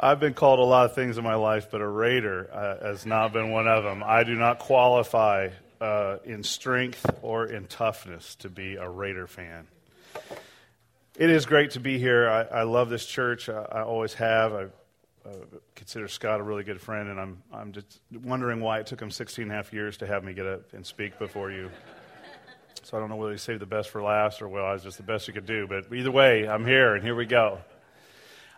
I've been called a lot of things in my life, but a raider uh, has not been one of them. I do not qualify uh, in strength or in toughness to be a Raider fan. It is great to be here. I, I love this church. I, I always have. I uh, consider Scott a really good friend, and I'm, I'm just wondering why it took him 16 and a half years to have me get up and speak before you. So I don't know whether he saved the best for last or, well, I was just the best he could do. But either way, I'm here, and here we go.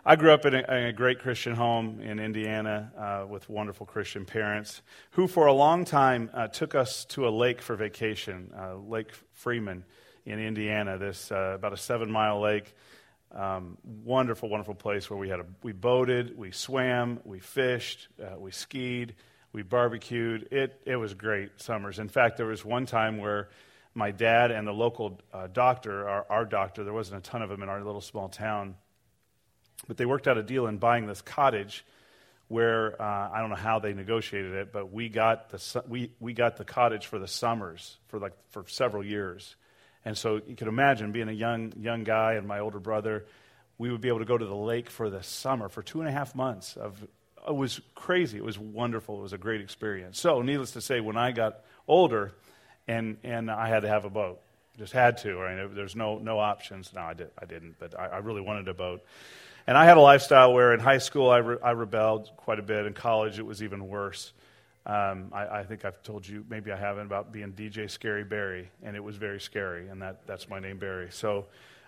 I grew up in a, in a great Christian home in Indiana uh, with wonderful Christian parents who, for a long time, uh, took us to a lake for vacation, uh, Lake Freeman in Indiana. This uh, about a seven-mile lake, um, wonderful, wonderful place where we had a, we boated, we swam, we fished, uh, we skied, we barbecued. It it was great summers. In fact, there was one time where my dad and the local uh, doctor, our, our doctor, there wasn't a ton of them in our little small town but they worked out a deal in buying this cottage where uh, I don't know how they negotiated it, but we got the we, we got the cottage for the summers for like for several years, and so you can imagine being a young young guy and my older brother, we would be able to go to the lake for the summer for two and a half months of. It was crazy. It was wonderful. It was a great experience. So, needless to say, when I got older, and and I had to have a boat, just had to. Right? There's no no options. No, I did. I didn't, but I, I really wanted a boat. And I had a lifestyle where in high school I, re- I rebelled quite a bit. In college it was even worse. Um, I, I, think I've told you, maybe I haven't, about being DJ Scary Barry, and it was very scary, and that, that's my name, Barry. So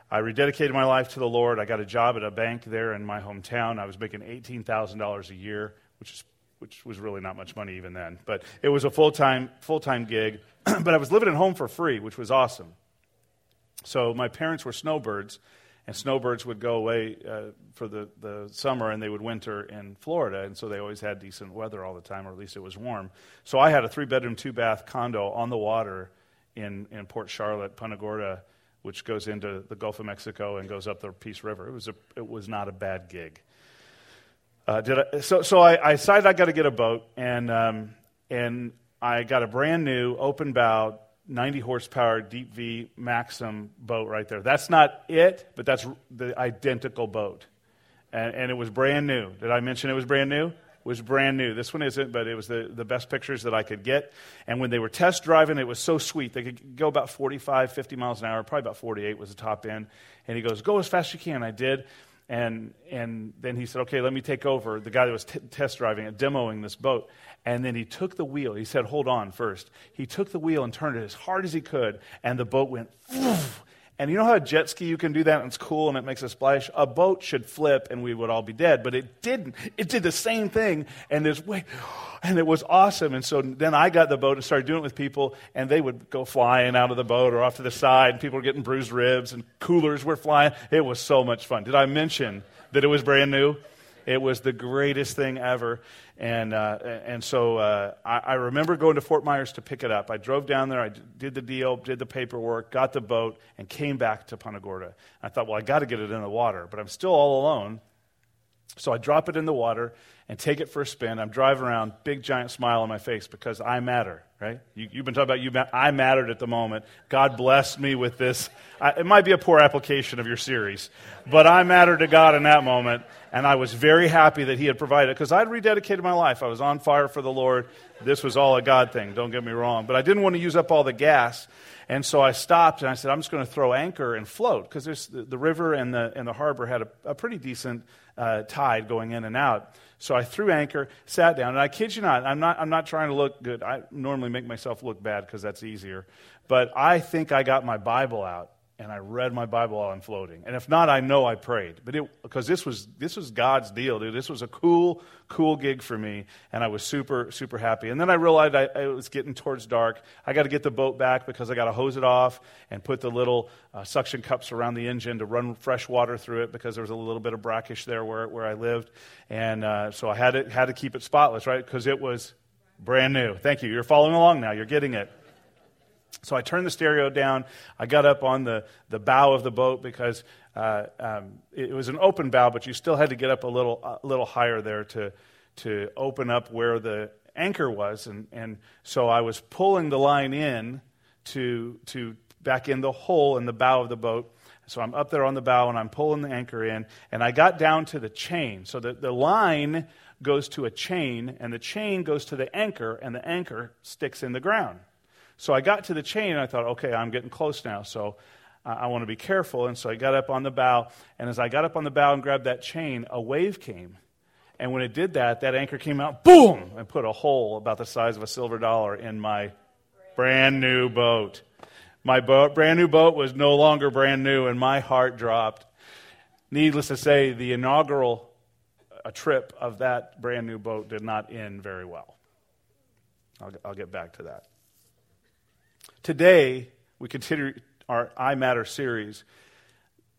I rededicated my life to the Lord. I got a job at a bank there in my hometown. I was making $18,000 a year, which, is, which was really not much money even then. But it was a full time full time gig. but I was living at home for free, which was awesome. So my parents were snowbirds, and snowbirds would go away uh, for the, the summer and they would winter in Florida, and so they always had decent weather all the time, or at least it was warm. So I had a three bedroom, two bath condo on the water in, in Port Charlotte, Punta Gorda, which goes into the Gulf of Mexico and goes up the Peace River. It was, a, it was not a bad gig. Uh, did I, so so I, I decided I got to get a boat, and, um, and I got a brand new open bow 90 horsepower deep V Maxum boat right there. That's not it, but that's the identical boat. And, and, it was brand new. Did I mention it was brand new? It was brand new. This one isn't, but it was the, the best pictures that I could get. And when they were test driving, it was so sweet. They could go about 45, 50 miles an hour, probably about 48 was the top end. And he goes, Go as fast as you can. I did. And, and then he said, Okay, let me take over. The guy that was t- test driving it, demoing this boat. And then he took the wheel. He said, Hold on first. He took the wheel and turned it as hard as he could, and the boat went. And you know how a jet ski you can do that and it's cool and it makes a splash? A boat should flip and we would all be dead, but it didn't. It did the same thing and there's way and it was awesome. And so then I got the boat and started doing it with people and they would go flying out of the boat or off to the side and people were getting bruised ribs and coolers were flying. It was so much fun. Did I mention that it was brand new? It was the greatest thing ever. And, uh, and so uh, I, I, remember going to Fort Myers to pick it up. I drove down there, I did the deal, did the paperwork, got the boat, and came back to Punta Gorda. I thought, well, I got to get it in the water, but I'm still all alone. So I drop it in the water and take it for a spin. I'm driving around, big giant smile on my face because I matter, right? You, have been talking about you. I mattered at the moment. God blessed me with this. I, it might be a poor application of your series, but I mattered to God in that moment, and I was very happy that He had provided it because I'd rededicated my life. I was on fire for the Lord. This was all a God thing. Don't get me wrong, but I didn't want to use up all the gas. And so I stopped and I said, I'm just going to throw anchor and float because the, the river and the, and the harbor had a, a pretty decent uh, tide going in and out. So I threw anchor, sat down, and I kid you not, I'm not, I'm not trying to look good. I normally make myself look bad because that's easier. But I think I got my Bible out and I read my Bible while I'm floating. And if not, I know I prayed. But it, because this was this was God's deal, dude. This was a cool, cool gig for me, and I was super, super happy. And then I realized I, it was getting towards dark. I got to get the boat back because I got to hose it off and put the little uh, suction cups around the engine to run fresh water through it because there was a little bit of brackish there where where I lived, and uh, so I had to had to keep it spotless, right? Because it was brand new. Thank you. You're following along now. You're getting it. So I turned the stereo down. I got up on the, the bow of the boat because uh, um, it, was an open bow, but you still had to get up a little, a little higher there to, to open up where the anchor was. And, and so I was pulling the line in to, to back in the hole in the bow of the boat. So I'm up there on the bow and I'm pulling the anchor in, and I got down to the chain. So the, the line goes to a chain, and the chain goes to the anchor, and the anchor sticks in the ground. So I got to the chain, and I thought, okay, I'm getting close now. So I want to be careful. And so I got up on the bow, and as I got up on the bow and grabbed that chain, a wave came. And when it did that, that anchor came out, boom, and put a hole about the size of a silver dollar in my brand new boat. My boat, brand new boat was no longer brand new, and my heart dropped. Needless to say, the inaugural uh, trip of that brand new boat did not end very well. I'll, I'll get back to that. Today, we continue our I Matter series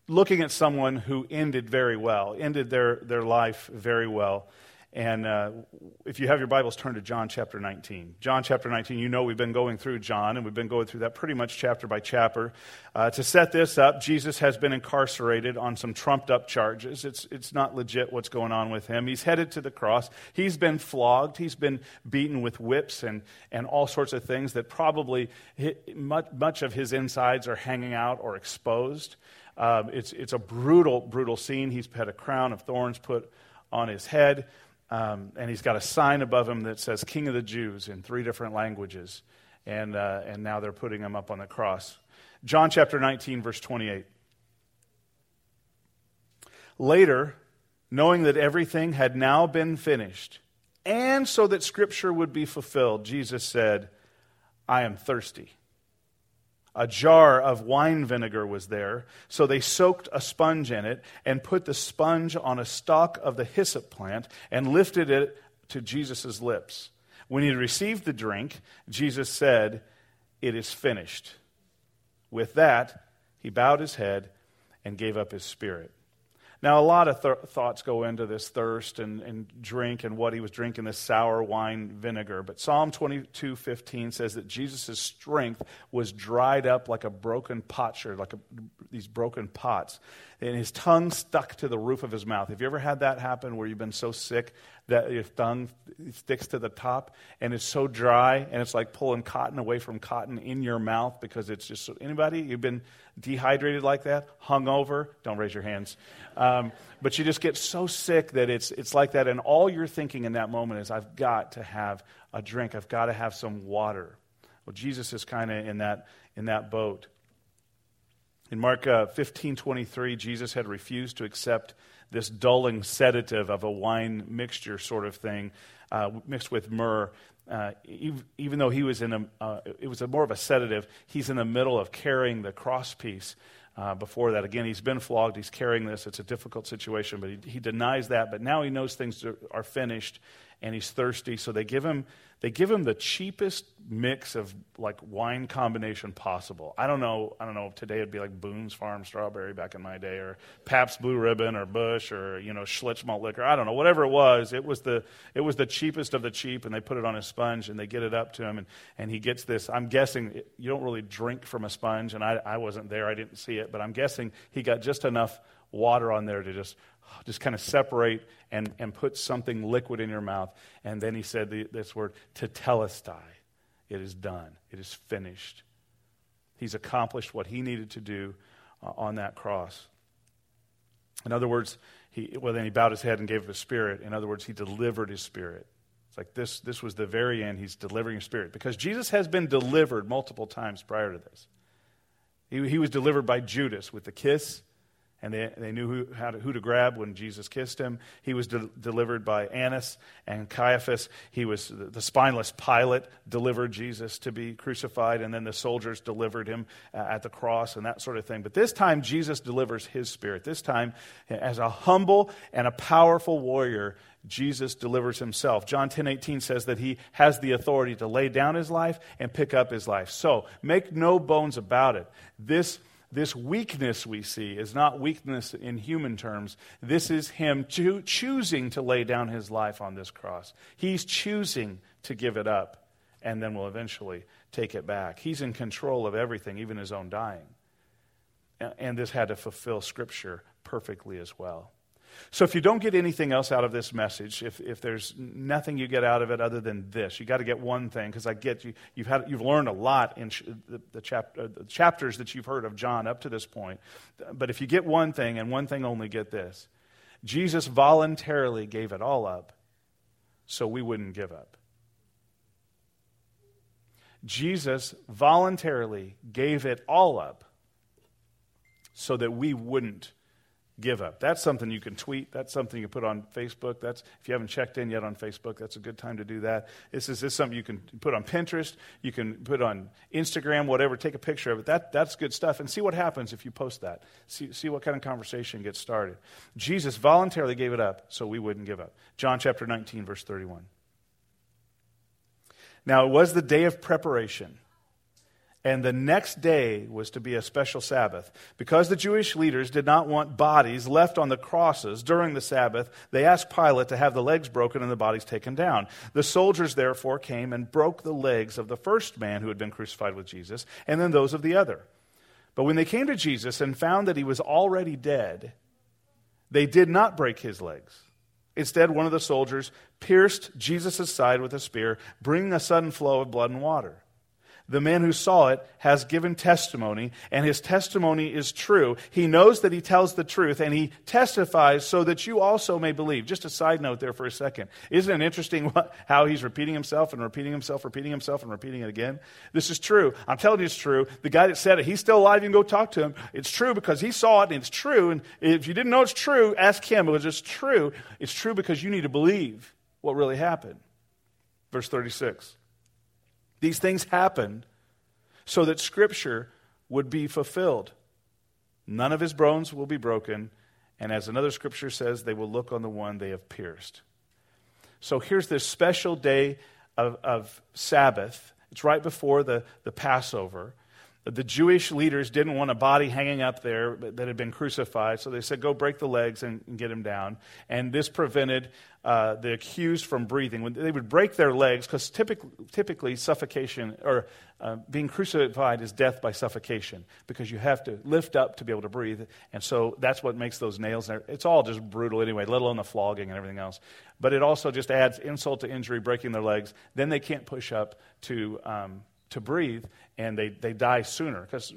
looking at someone who ended very well, ended their, their life very well. And uh, if you have your Bibles, turn to John chapter 19. John chapter 19, you know we've been going through John, and we've been going through that pretty much chapter by chapter. Uh, to set this up, Jesus has been incarcerated on some trumped up charges. It's, it's not legit what's going on with him. He's headed to the cross. He's been flogged. He's been beaten with whips and, and all sorts of things that probably much, much of his insides are hanging out or exposed. Um, it's, it's a brutal, brutal scene. He's had a crown of thorns put on his head. Um, and he's got a sign above him that says King of the Jews in three different languages. And, uh, and now they're putting him up on the cross. John chapter 19, verse 28. Later, knowing that everything had now been finished, and so that Scripture would be fulfilled, Jesus said, I am thirsty. A jar of wine vinegar was there, so they soaked a sponge in it and put the sponge on a stalk of the hyssop plant and lifted it to Jesus' lips. When he received the drink, Jesus said, It is finished. With that, he bowed his head and gave up his spirit. Now, a lot of th- thoughts go into this thirst and, and drink and what he was drinking, this sour wine vinegar. But Psalm 22 15 says that Jesus' strength was dried up like a broken potsherd, like a, these broken pots. And his tongue stuck to the roof of his mouth. Have you ever had that happen where you've been so sick that your tongue sticks to the top and it's so dry and it's like pulling cotton away from cotton in your mouth because it's just anybody you've been dehydrated like that hungover don't raise your hands. Um, but you just get so sick that it's it's like that and all you're thinking in that moment is i've got to have a drink. I've got to have some water. Well jesus is kind of in that in that boat in mark uh, 15 23 jesus had refused to accept this dulling sedative of a wine mixture sort of thing, uh, mixed with myrrh. Uh, even though he was in a, uh, it was a more of a sedative, he's in the middle of carrying the crosspiece. Uh, before that, again, he's been flogged. He's carrying this. It's a difficult situation, but he, he denies that. But now he knows things are, are finished, and he's thirsty. So they give him they give him the cheapest mix of like wine combination possible. I don't know. I don't know. Today it'd be like Boone's Farm Strawberry back in my day, or Pabst Blue Ribbon, or Busch, or you know Schlitz malt liquor. I don't know. Whatever it was, it was the it was the cheapest of the cheap, and they put it on a sponge and they get it up to him, and and he gets this. I'm guessing you don't really drink from a sponge, and I I wasn't there. I didn't see it, but I'm guessing he got just enough water on there to just just kind of separate and, and put something liquid in your mouth. And then he said the, this word, tetelestai. It is done. It is finished. He's accomplished what he needed to do uh, on that cross. In other words, he, well, then he bowed his head and gave up his spirit. In other words, he delivered his spirit. It's like this, this was the very end. He's delivering his spirit. Because Jesus has been delivered multiple times prior to this. He, he was delivered by Judas with the kiss and they, they knew who, how to, who to grab when Jesus kissed him. He was de- delivered by Annas and Caiaphas. He was the, the, spineless Pilate delivered Jesus to be crucified, and then the soldiers delivered him uh, at the cross and that sort of thing. But this time, Jesus delivers his spirit. This time, as a humble and a powerful warrior, Jesus delivers himself. John 10 18 says that he has the authority to lay down his life and pick up his life. So make no bones about it. This this weakness we see is not weakness in human terms. This is him cho- choosing to lay down his life on this cross. He's choosing to give it up and then will eventually take it back. He's in control of everything, even his own dying. And this had to fulfill Scripture perfectly as well. So if you don't get anything else out of this message, if, if there's nothing you get out of it other than this, you got to get one thing because I get you. You've had you've learned a lot in sh- the, the, chap- uh, the chapters that you've heard of John up to this point. But if you get one thing and one thing only, get this: Jesus voluntarily gave it all up, so we wouldn't give up. Jesus voluntarily gave it all up so that we wouldn't give up. That's something you can tweet. That's something you put on Facebook. That's if you haven't checked in yet on Facebook, that's a good time to do that. This is this is something you can put on Pinterest. You can put on Instagram, whatever. Take a picture of it. That that's good stuff. And see what happens if you post that. See see what kind of conversation gets started. Jesus voluntarily gave it up so we wouldn't give up. John chapter 19 verse 31. Now it was the day of preparation. And the next day was to be a special Sabbath. Because the Jewish leaders did not want bodies left on the crosses during the Sabbath, they asked Pilate to have the legs broken and the bodies taken down. The soldiers therefore came and broke the legs of the first man who had been crucified with Jesus, and then those of the other. But when they came to Jesus and found that he was already dead, they did not break his legs. Instead, one of the soldiers pierced Jesus' side with a spear, bringing a sudden flow of blood and water. The man who saw it has given testimony, and his testimony is true. He knows that he tells the truth, and he testifies so that you also may believe. Just a side note there for a second. Isn't it interesting how he's repeating himself and repeating himself, repeating himself, and repeating it again? This is true. I'm telling you it's true. The guy that said it, he's still alive. You can go talk to him. It's true because he saw it, and it's true. And if you didn't know it's true, ask him. It was just true. It's true because you need to believe what really happened. Verse 36. These things happened so that Scripture would be fulfilled. None of his bones will be broken, and as another Scripture says, they will look on the one they have pierced. So here's this special day of, of Sabbath. It's right before the, the Passover. The Jewish leaders didn't want a body hanging up there that had been crucified, so they said, Go break the legs and, get him down. And this prevented uh, the accused from breathing. When they would break their legs, because typically, typically, suffocation or uh, being crucified is death by suffocation, because you have to lift up to be able to breathe. And so that's what makes those nails. It's all just brutal anyway, let alone the flogging and everything else. But it also just adds insult to injury, breaking their legs. Then they can't push up to. Um, to breathe, and they, they die sooner because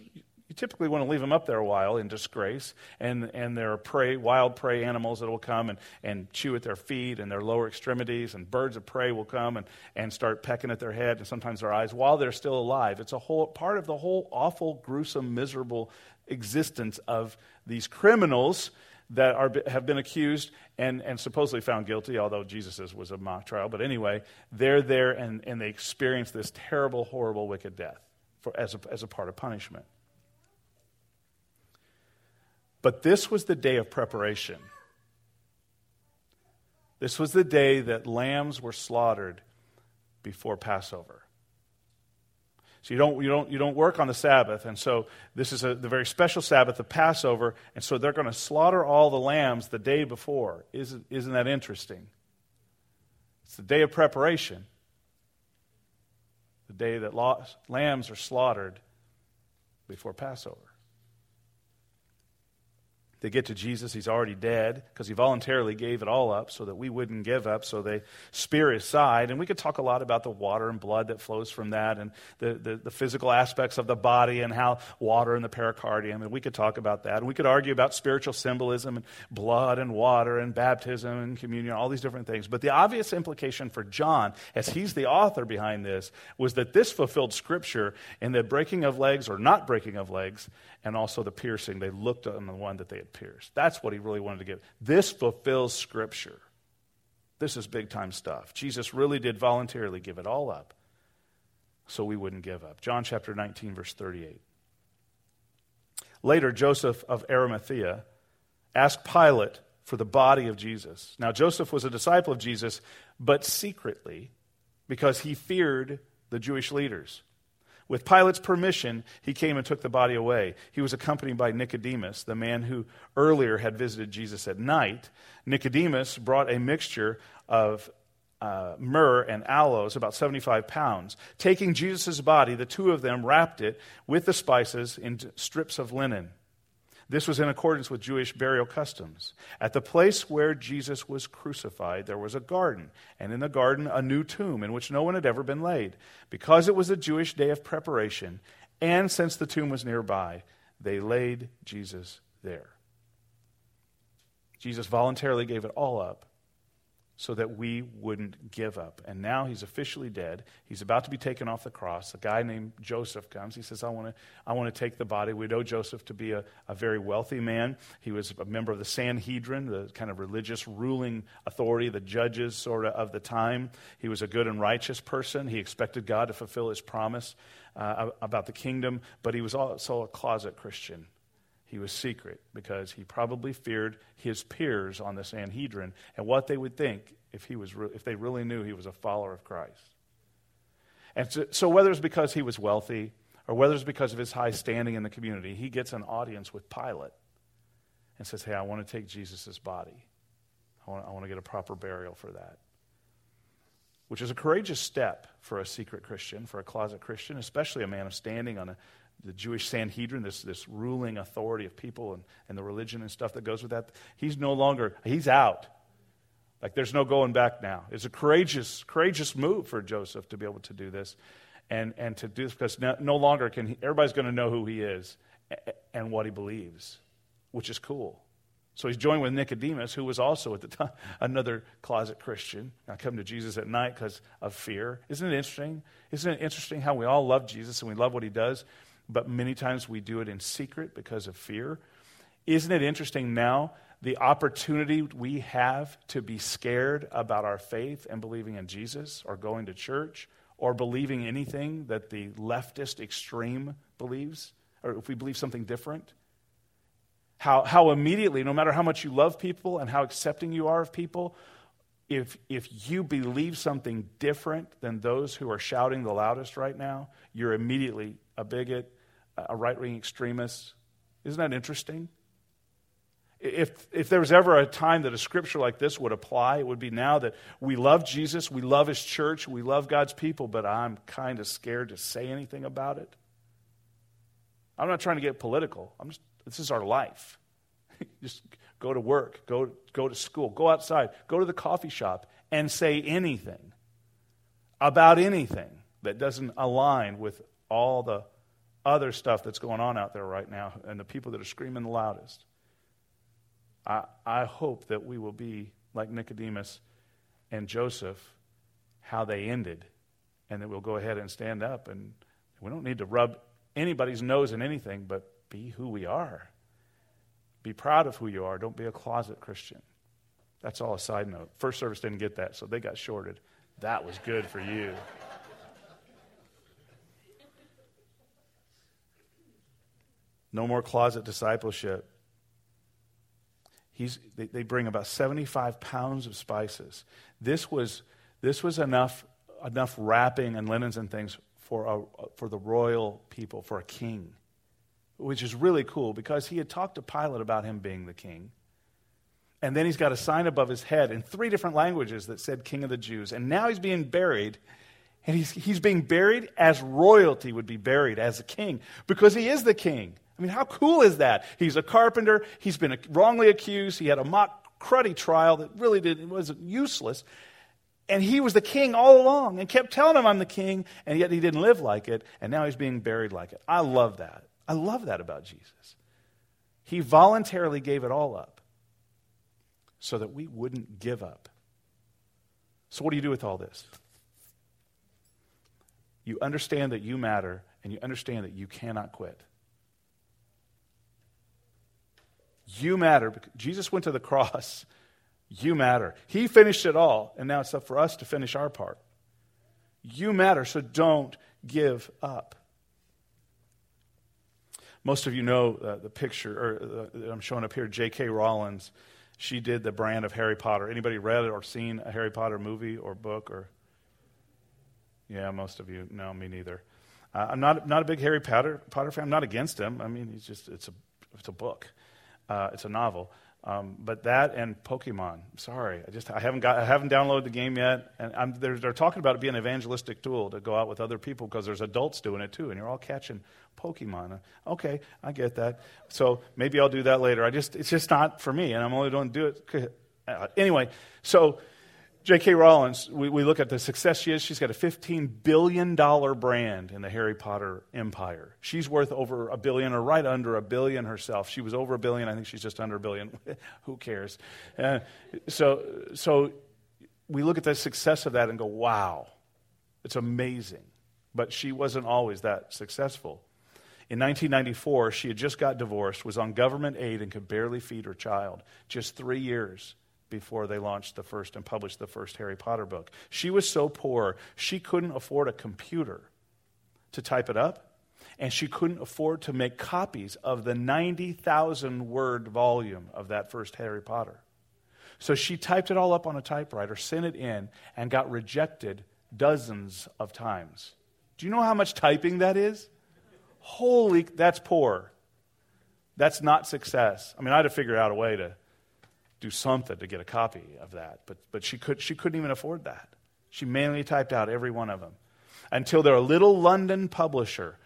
you typically want to leave them up there a while in disgrace, and, and there are prey, wild prey animals that will come and, and chew at their feet and their lower extremities, and birds of prey will come and, and start pecking at their head and sometimes their eyes while they're still alive. It's a whole part of the whole awful, gruesome, miserable existence of these criminals that are, have been accused and, and supposedly found guilty, although Jesus' was a mock trial. But anyway, they're there and, and they experience this terrible, horrible, wicked death for, as, a, as a part of punishment. But this was the day of preparation. This was the day that lambs were slaughtered before Passover. So you don't, you don't, you don't work on the Sabbath. And so this is a, the very special Sabbath, the Passover. And so they're going to slaughter all the lambs the day before. Isn't, isn't that interesting? It's the day of preparation, the day that lambs are slaughtered before Passover. They get to Jesus, he's already dead because he voluntarily gave it all up so that we wouldn't give up. So they spear his side. And we could talk a lot about the water and blood that flows from that and the, the, the, physical aspects of the body and how water and the pericardium. And we could talk about that. And we could argue about spiritual symbolism and blood and water and baptism and communion, all these different things. But the obvious implication for John, as he's the author behind this, was that this fulfilled scripture in the breaking of legs or not breaking of legs and also the piercing. They looked on the one that they pierced. That's what he really wanted to give. This fulfills Scripture. This is big time stuff. Jesus really did voluntarily give it all up so we wouldn't give up. John chapter 19, verse 38. Later, Joseph of Arimathea asked Pilate for the body of Jesus. Now, Joseph was a disciple of Jesus, but secretly because he feared the Jewish leaders. With Pilate's permission, he came and took the body away. He was accompanied by Nicodemus, the man who earlier had visited Jesus at night. Nicodemus brought a mixture of uh, myrrh and aloes, about 75 pounds. Taking Jesus' body, the two of them wrapped it with the spices in strips of linen. This was in accordance with Jewish burial customs. At the place where Jesus was crucified, there was a garden, and in the garden, a new tomb in which no one had ever been laid. Because it was a Jewish day of preparation, and since the tomb was nearby, they laid Jesus there. Jesus voluntarily gave it all up so that we wouldn't give up. And now he's officially dead. He's about to be taken off the cross. A guy named Joseph comes. He says, I want to, I want to take the body. We know Joseph to be a, a very wealthy man. He was a member of the Sanhedrin, the kind of religious ruling authority, the judges sort of of the time. He was a good and righteous person. He expected God to fulfill his promise uh, about the kingdom, but he was also a closet Christian he was secret because he probably feared his peers on the Sanhedrin and what they would think if, he was re- if they really knew he was a follower of Christ. And so, so, whether it's because he was wealthy or whether it's because of his high standing in the community, he gets an audience with Pilate and says, Hey, I want to take Jesus' body. I want, I want to get a proper burial for that. Which is a courageous step for a secret Christian, for a closet Christian, especially a man of standing on a, the Jewish Sanhedrin, this, this ruling authority of people and, and the religion and stuff that goes with that, he's no longer, he's out. Like there's no going back now. It's a courageous, courageous move for Joseph to be able to do this and, and to do this because no, no longer can he, everybody's going to know who he is and what he believes, which is cool. So he's joined with Nicodemus, who was also at the time another closet Christian. I come to Jesus at night because of fear. Isn't it interesting? Isn't it interesting how we all love Jesus and we love what he does? But many times we do it in secret because of fear. Isn't it interesting now the opportunity we have to be scared about our faith and believing in Jesus or going to church or believing anything that the leftist extreme believes, or if we believe something different? How, how immediately, no matter how much you love people and how accepting you are of people, if, if you believe something different than those who are shouting the loudest right now, you're immediately a bigot, a right wing extremist. Isn't that interesting? If, if there was ever a time that a scripture like this would apply, it would be now that we love Jesus, we love his church, we love God's people, but I'm kind of scared to say anything about it. I'm not trying to get political. I'm just, this is our life. just go to work, go, go to school, go outside, go to the coffee shop, and say anything about anything that doesn't align with all the other stuff that's going on out there right now and the people that are screaming the loudest. I, I hope that we will be like Nicodemus and Joseph, how they ended, and that we'll go ahead and stand up. And we don't need to rub anybody's nose in anything, but be who we are. Be proud of who you are. Don't be a closet Christian. That's all a side note. First service didn't get that, so they got shorted. That was good for you. No more closet discipleship. He's, they, they bring about 75 pounds of spices. This was, this was enough, enough wrapping and linens and things for, a, for the royal people, for a king, which is really cool because he had talked to Pilate about him being the king. And then he's got a sign above his head in three different languages that said King of the Jews. And now he's being buried. And he's, he's being buried as royalty would be buried, as a king, because he is the king. I mean, how cool is that? He's a carpenter. He's been wrongly accused. He had a mock cruddy trial that really didn't was useless. And he was the king all along and kept telling him, I'm the king, and yet he didn't live like it, and now he's being buried like it. I love that. I love that about Jesus. He voluntarily gave it all up so that we wouldn't give up. So, what do you do with all this? You understand that you matter, and you understand that you cannot quit. You matter. Jesus went to the cross. You matter. He finished it all, and now it's up for us to finish our part. You matter, so don't give up. Most of you know uh, the picture, or uh, I'm showing up here, J.K. Rowling's. She did the brand of Harry Potter. Anybody read or seen a Harry Potter movie or book? Or yeah, most of you. No, me neither. Uh, I'm not not a big Harry Potter Potter fan. I'm not against him. I mean, he's just it's a it's a book. Uh, it's a novel. Um, but that and Pokemon. Sorry, I just I haven't got I haven't downloaded the game yet, and I'm, they're, they're talking about it being an evangelistic tool to go out with other people because there's adults doing it too, and you're all catching Pokemon. Okay, I get that. So maybe I'll do that later. I just it's just not for me, and I'm only going to do it. Uh, anyway, so J.K. Rowling, we, we look at the success she is. She's got a $15 billion brand in the Harry Potter empire. She's worth over a billion or right under a billion herself. She was over a billion. I think she's just under a billion. Who cares? Uh, so, so we look at the success of that and go, wow, it's amazing. But she wasn't always that successful. In 1994, she had just got divorced, was on government aid, and could barely feed her child. Just three years before they launched the first and published the first Harry Potter book. She was so poor, she couldn't afford a computer to type it up, and she couldn't afford to make copies of the 90,000 word volume of that first Harry Potter. So she typed it all up on a typewriter, sent it in, and got rejected dozens of times. Do you know how much typing that is? Holy, that's poor. That's not success. I mean, I had to figure out a way to do something to get a copy of that. But, but she, could, she couldn't even afford that. She manually typed out every one of them until their little London publisher,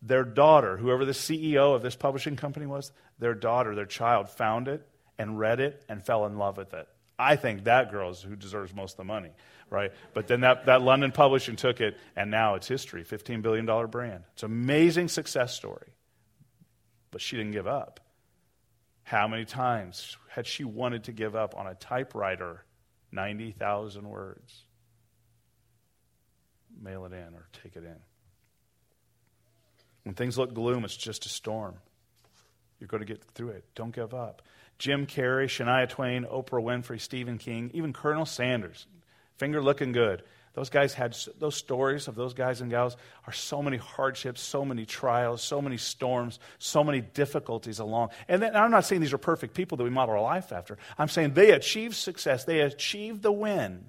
their daughter, whoever the CEO of this publishing company was, their daughter, their child, found it and read it and fell in love with it. I think that girl is who deserves most of the money, right? But then that, that London publishing took it, and now it's history $15 billion brand. It's an amazing success story. But she didn't give up. How many times had she wanted to give up on a typewriter 90,000 words? Mail it in or take it in. When things look gloom, it's just a storm. You're going to get through it. Don't give up. Jim Carrey, Shania Twain, Oprah Winfrey, Stephen King, even Colonel Sanders, finger looking good. Those guys had those stories of those guys and gals are so many hardships, so many trials, so many storms, so many difficulties along. And then, I'm not saying these are perfect people that we model our life after. I'm saying they achieved success, they achieved the win.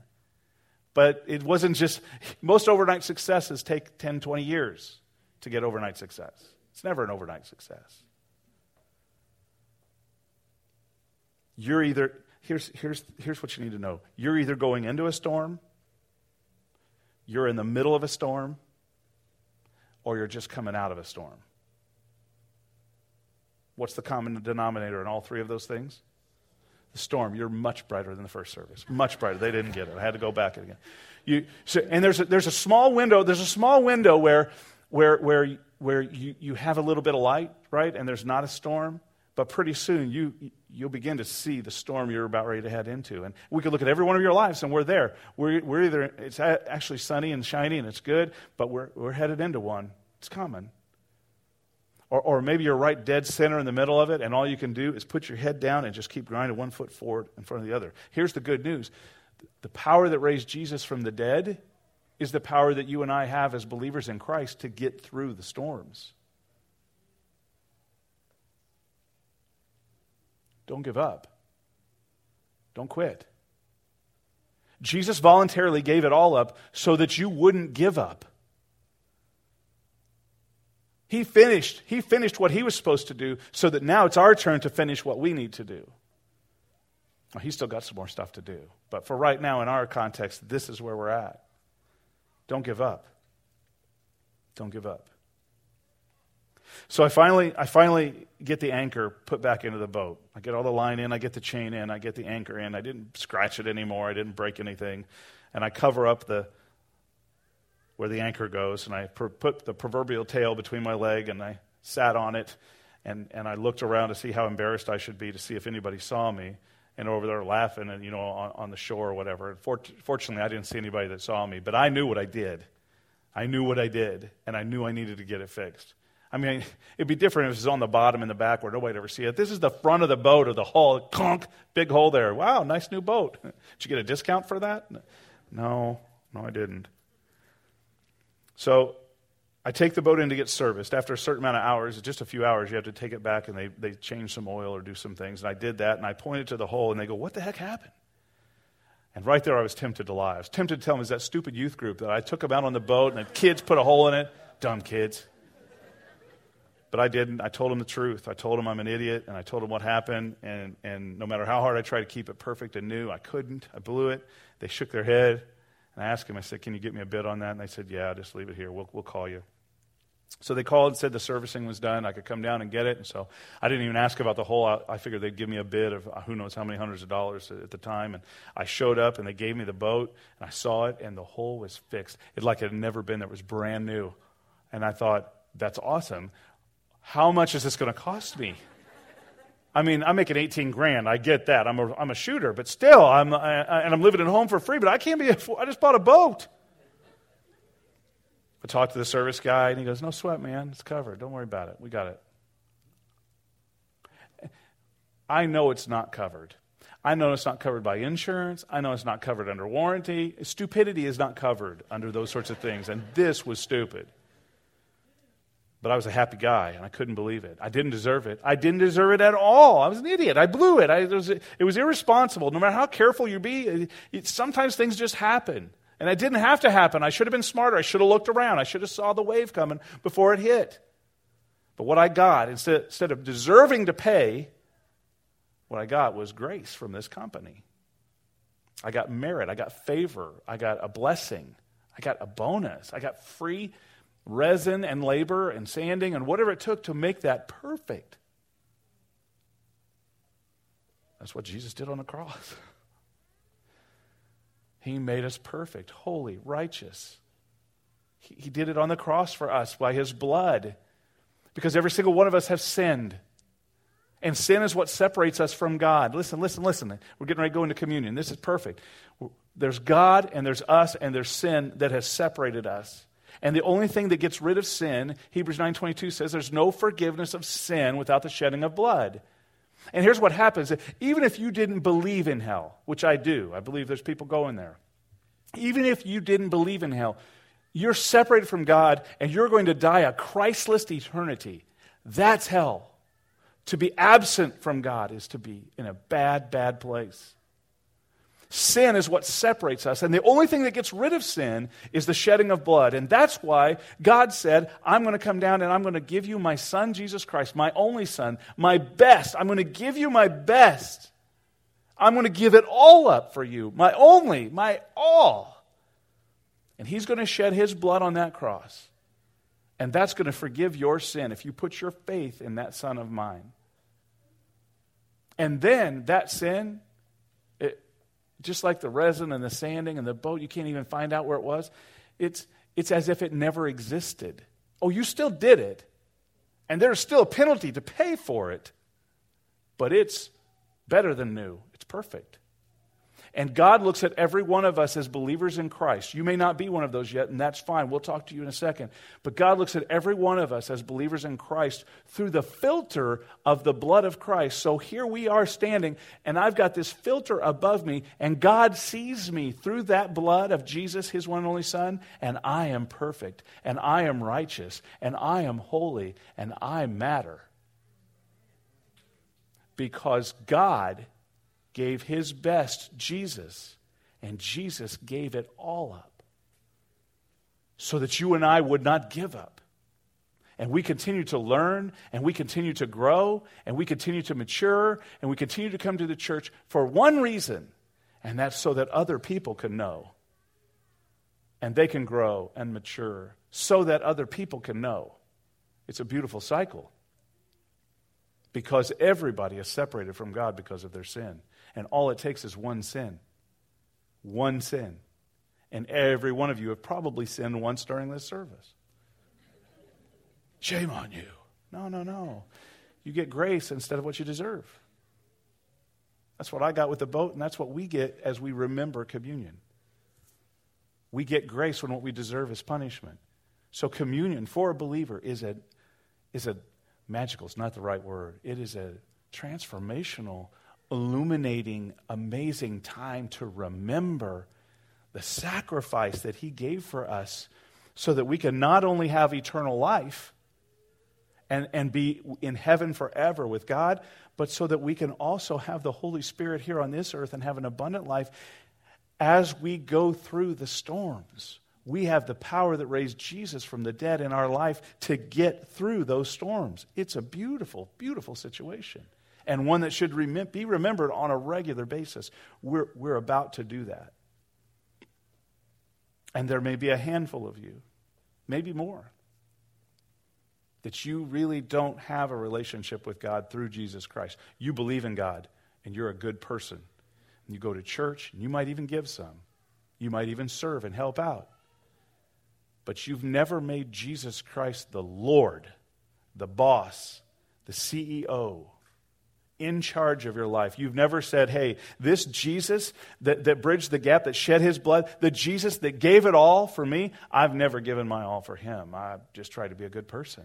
But it wasn't just, most overnight successes take 10, 20 years to get overnight success. It's never an overnight success. You're either, here's, here's, here's what you need to know you're either going into a storm you're in the middle of a storm or you're just coming out of a storm. What's the common denominator in all three of those things? The storm. You're much brighter than the first service. Much brighter. They didn't get it. I had to go back again. You, so, and there's a, there's a small window. There's a small window where, where, where, where you, you have a little bit of light, right? And there's not a storm. But pretty soon, you, you'll begin to see the storm you're about ready to head into. And we could look at every one of your lives, and we're there. We're, we're either, it's actually sunny and shiny and it's good, but we're, we're headed into one. It's coming. Or, or maybe you're right dead center in the middle of it, and all you can do is put your head down and just keep grinding one foot forward in front of the other. Here's the good news the power that raised Jesus from the dead is the power that you and I have as believers in Christ to get through the storms. Don't give up. Don't quit. Jesus voluntarily gave it all up so that you wouldn't give up. He finished. He finished what he was supposed to do so that now it's our turn to finish what we need to do. Well, he's still got some more stuff to do. But for right now, in our context, this is where we're at. Don't give up. Don't give up. So I finally, I finally get the anchor put back into the boat. I get all the line in, I get the chain in, I get the anchor in. I didn't scratch it anymore, I didn't break anything. And I cover up the where the anchor goes, and I put the proverbial tail between my leg, and I sat on it, and, and I looked around to see how embarrassed I should be to see if anybody saw me. And over there laughing, and you know, on, on the shore or whatever. And fortunately, I didn't see anybody that saw me, but I knew what I did. I knew what I did, and I knew I needed to get it fixed. I mean, it'd be different if it was on the bottom in the back where nobody'd ever see it. This is the front of the boat or the hull. Conk, big hole there. Wow, nice new boat. Did you get a discount for that? No, no, I didn't. So I take the boat in to get serviced. After a certain amount of hours, just a few hours, you have to take it back and they, they change some oil or do some things. And I did that and I pointed to the hole and they go, What the heck happened? And right there, I was tempted to lie. I was tempted to tell them, Is that stupid youth group that I took them out on the boat and the kids put a hole in it? Dumb kids. But I didn't. I told him the truth. I told him I'm an idiot, and I told him what happened. And, and no matter how hard I tried to keep it perfect and new, I couldn't. I blew it. They shook their head. And I asked him, I said, Can you get me a bid on that? And they said, Yeah, just leave it here. We'll, we'll call you. So they called and said the servicing was done. I could come down and get it. And so I didn't even ask about the whole. I, I figured they'd give me a bid of uh, who knows how many hundreds of dollars at the time. And I showed up and they gave me the boat and I saw it and the hole was fixed. It like it had never been. It was brand new. And I thought, that's awesome how much is this going to cost me? I mean, I'm making 18 grand. I get that. I'm a, I'm a shooter, but still, I'm, I, and I'm living at home for free, but I can't be, a, I just bought a boat. I talked to the service guy, and he goes, No sweat, man. It's covered. Don't worry about it. We got it. I know it's not covered. I know it's not covered by insurance. I know it's not covered under warranty. Stupidity is not covered under those sorts of things, and this was stupid. But I was a happy guy, and I couldn't believe it. I didn't deserve it. I didn't deserve it at all. I was an idiot. I blew it. I, it, was, it was irresponsible. No matter how careful you be, it, it, sometimes things just happen. And it didn't have to happen. I should have been smarter. I should have looked around. I should have saw the wave coming before it hit. But what I got, instead, instead of deserving to pay, what I got was grace from this company. I got merit. I got favor. I got a blessing. I got a bonus. I got free resin and labor and sanding and whatever it took to make that perfect. That's what Jesus did on the cross. He made us perfect, holy, righteous. He, he did it on the cross for us by his blood. Because every single one of us have sinned. And sin is what separates us from God. Listen, listen, listen. We're getting ready to go into communion. This is perfect. There's God and there's us and there's sin that has separated us. And the only thing that gets rid of sin, Hebrews 9:22 says there's no forgiveness of sin without the shedding of blood. And here's what happens, even if you didn't believe in hell, which I do. I believe there's people going there. Even if you didn't believe in hell, you're separated from God and you're going to die a Christless eternity. That's hell. To be absent from God is to be in a bad, bad place. Sin is what separates us. And the only thing that gets rid of sin is the shedding of blood. And that's why God said, I'm going to come down and I'm going to give you my son, Jesus Christ, my only son, my best. I'm going to give you my best. I'm going to give it all up for you, my only, my all. And he's going to shed his blood on that cross. And that's going to forgive your sin if you put your faith in that son of mine. And then that sin just like the resin and the sanding and the boat, you can't even find out where it was. It's, it's as if it never existed. Oh, you still did it. And there's still a penalty to pay for it. But it's better than new, it's perfect. And God looks at every one of us as believers in Christ. You may not be one of those yet, and that's fine. We'll talk to you in a second. But God looks at every one of us as believers in Christ through the filter of the blood of Christ. So here we are standing, and I've got this filter above me, and God sees me through that blood of Jesus, his one and only Son, and I am perfect, and I am righteous, and I am holy, and I matter. Because God gave his best, Jesus, and Jesus gave it all up so that you and I would not give up. And we continue to learn, and we continue to grow, and we continue to mature, and we continue to come to the church for one reason, and that's so that other people can know. And they can grow and mature so that other people can know. It's a beautiful cycle because everybody is separated from God because of their sin. And all it takes is one sin. One sin. And every one of you have probably sinned once during this service. Shame on you. No, no, no. You get grace instead of what you deserve. That's what I got with the boat, and that's what we get as we remember communion. We get grace when what we deserve is punishment. So, communion for a believer is a, is a magical, it's not the right word. It is a transformational illuminating, amazing time to remember the sacrifice that He gave for us so that we can not only have eternal life and, and be in heaven forever with God, but so that we can also have the Holy Spirit here on this earth and have an abundant life as we go through the storms. We have the power that raised Jesus from the dead in our life to get through those storms. It's a beautiful, beautiful situation and one that should rem- be remembered on a regular basis. We're, we're about to do that. And there may be a handful of you, maybe more, that you really don't have a relationship with God through Jesus Christ. You believe in God and you're a good person. And you go to church and you might even give some. You might even serve and help out but you've never made Jesus Christ the Lord, the boss, the CEO, in charge of your life. You've never said, hey, this Jesus that, that bridged the gap, that shed his blood, the Jesus that gave it all for me, I've never given my all for him. I just try to be a good person.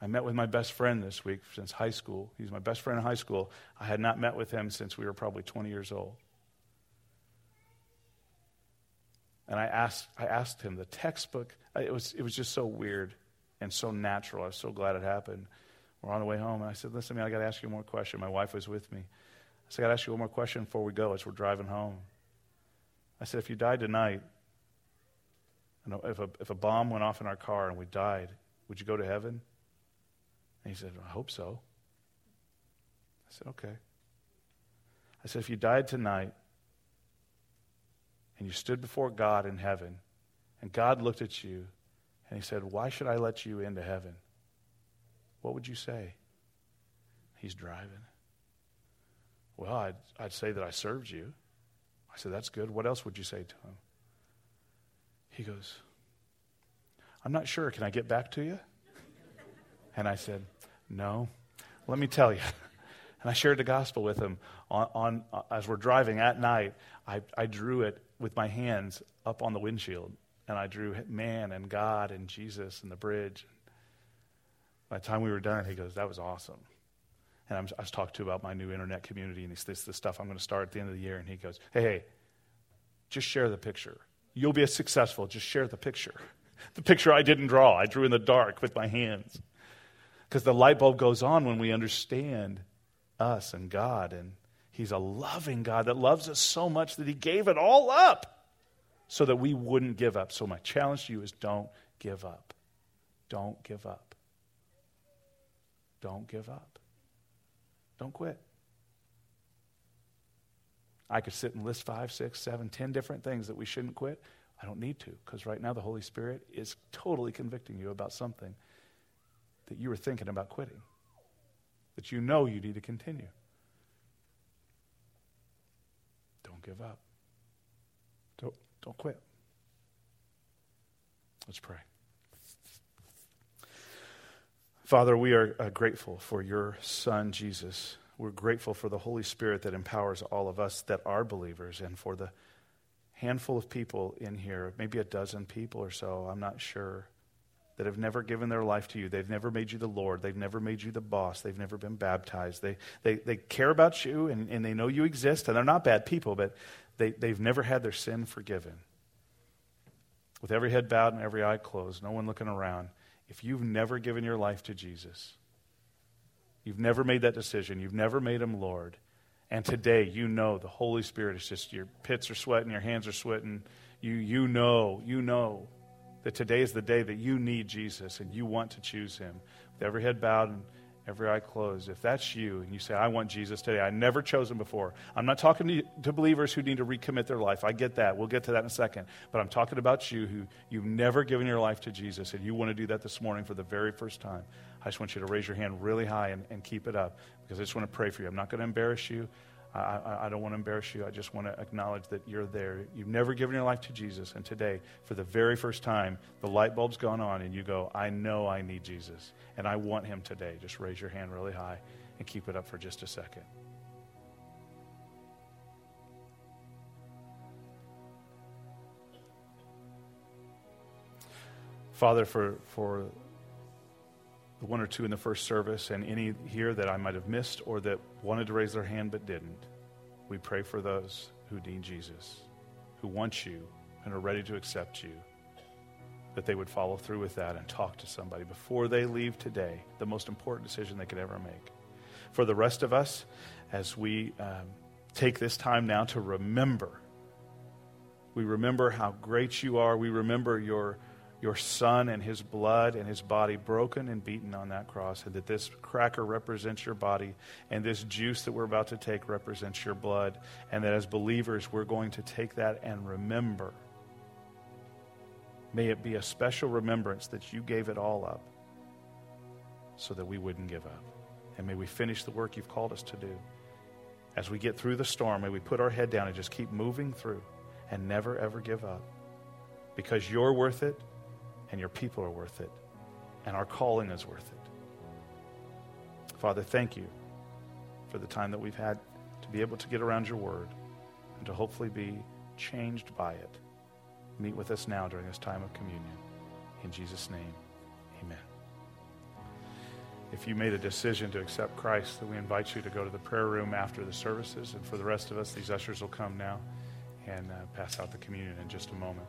I met with my best friend this week since high school. He's my best friend in high school. I had not met with him since we were probably 20 years old. And I asked, I asked him the textbook. It was, it was just so weird and so natural. I was so glad it happened. We're on the way home, and I said, Listen, man, I got to ask you one more question. My wife was with me. I said, I got to ask you one more question before we go as we're driving home. I said, If you died tonight, and if a, if a bomb went off in our car and we died, would you go to heaven? And he said, I hope so. I said, Okay. I said, If you died tonight, and you stood before God in heaven, and God looked at you and he said, Why should I let you into heaven? What would you say? He's driving. Well, I'd, I'd say that I served you. I said, That's good. What else would you say to him? He goes, I'm not sure. Can I get back to you? And I said, No. Let me tell you. And I shared the gospel with him on, on uh, as we're driving at night. I, I drew it with my hands up on the windshield, and I drew man and God and Jesus and the bridge. By the time we were done, he goes, "That was awesome." And I'm, i was talking to him about my new internet community, and this the stuff I'm going to start at the end of the year. And he goes, "Hey, hey, just share the picture. You'll be successful. Just share the picture. The picture I didn't draw. I drew in the dark with my hands." Because the light bulb goes on when we understand us and God and He's a loving God that loves us so much that He gave it all up so that we wouldn't give up. So, my challenge to you is don't give up. Don't give up. Don't give up. Don't quit. I could sit and list five, six, seven, ten different things that we shouldn't quit. I don't need to because right now the Holy Spirit is totally convicting you about something that you were thinking about quitting, that you know you need to continue. Don't give up. Don't, don't quit. Let's pray. Father, we are uh, grateful for your Son, Jesus. We're grateful for the Holy Spirit that empowers all of us that are believers and for the handful of people in here, maybe a dozen people or so, I'm not sure, that have never given their life to you. They've never made you the Lord. They've never made you the boss. They've never been baptized. They, they, they care about you and, and they know you exist, and they're not bad people, but they, they've never had their sin forgiven. With every head bowed and every eye closed, no one looking around, if you've never given your life to Jesus, you've never made that decision, you've never made him Lord, and today you know the Holy Spirit is just, your pits are sweating, your hands are sweating, you, you know, you know that today is the day that you need Jesus and you want to choose him. With every head bowed and every eye closed, if that's you and you say, I want Jesus today, I never chose him before. I'm not talking to, to, believers who need to recommit their life. I get that. We'll get to that in a second. But I'm talking about you who you've never given your life to Jesus and you want to do that this morning for the very first time. I just want you to raise your hand really high and, and keep it up because I just want to pray for you. I'm not going to embarrass you. I, I, don't want to embarrass you. I just want to acknowledge that you're there. You've never given your life to Jesus, and today, for the very first time, the light bulb's gone on, and you go, I know I need Jesus, and I want him today. Just raise your hand really high and keep it up for just a second. Father, for, for one or two in the first service and any here that I might have missed or that wanted to raise their hand but didn't. We pray for those who need Jesus, who want you and are ready to accept you, that they would follow through with that and talk to somebody before they leave today, the most important decision they could ever make. For the rest of us, as we um, take this time now to remember We remember how great you are. We remember your, your Son and his blood and his body broken and beaten on that cross, and that this cracker represents your body, and this juice that we're about to take represents your blood, and that as believers, we're going to take that and remember. May it be a special remembrance that you gave it all up so that we wouldn't give up. And may we finish the work you've called us to do. As we get through the storm, may we put our head down and just keep moving through and never, ever give up. Because you're worth it, and your people are worth it, and our calling is worth it. Father, thank you for the time that we've had to be able to get around your word and to hopefully be changed by it. Meet with us now during this time of communion. In Jesus' name, amen. If you made a decision to accept Christ, then we invite you to go to the prayer room after the services. And for the rest of us, these ushers will come now and uh, pass out the communion in just a moment.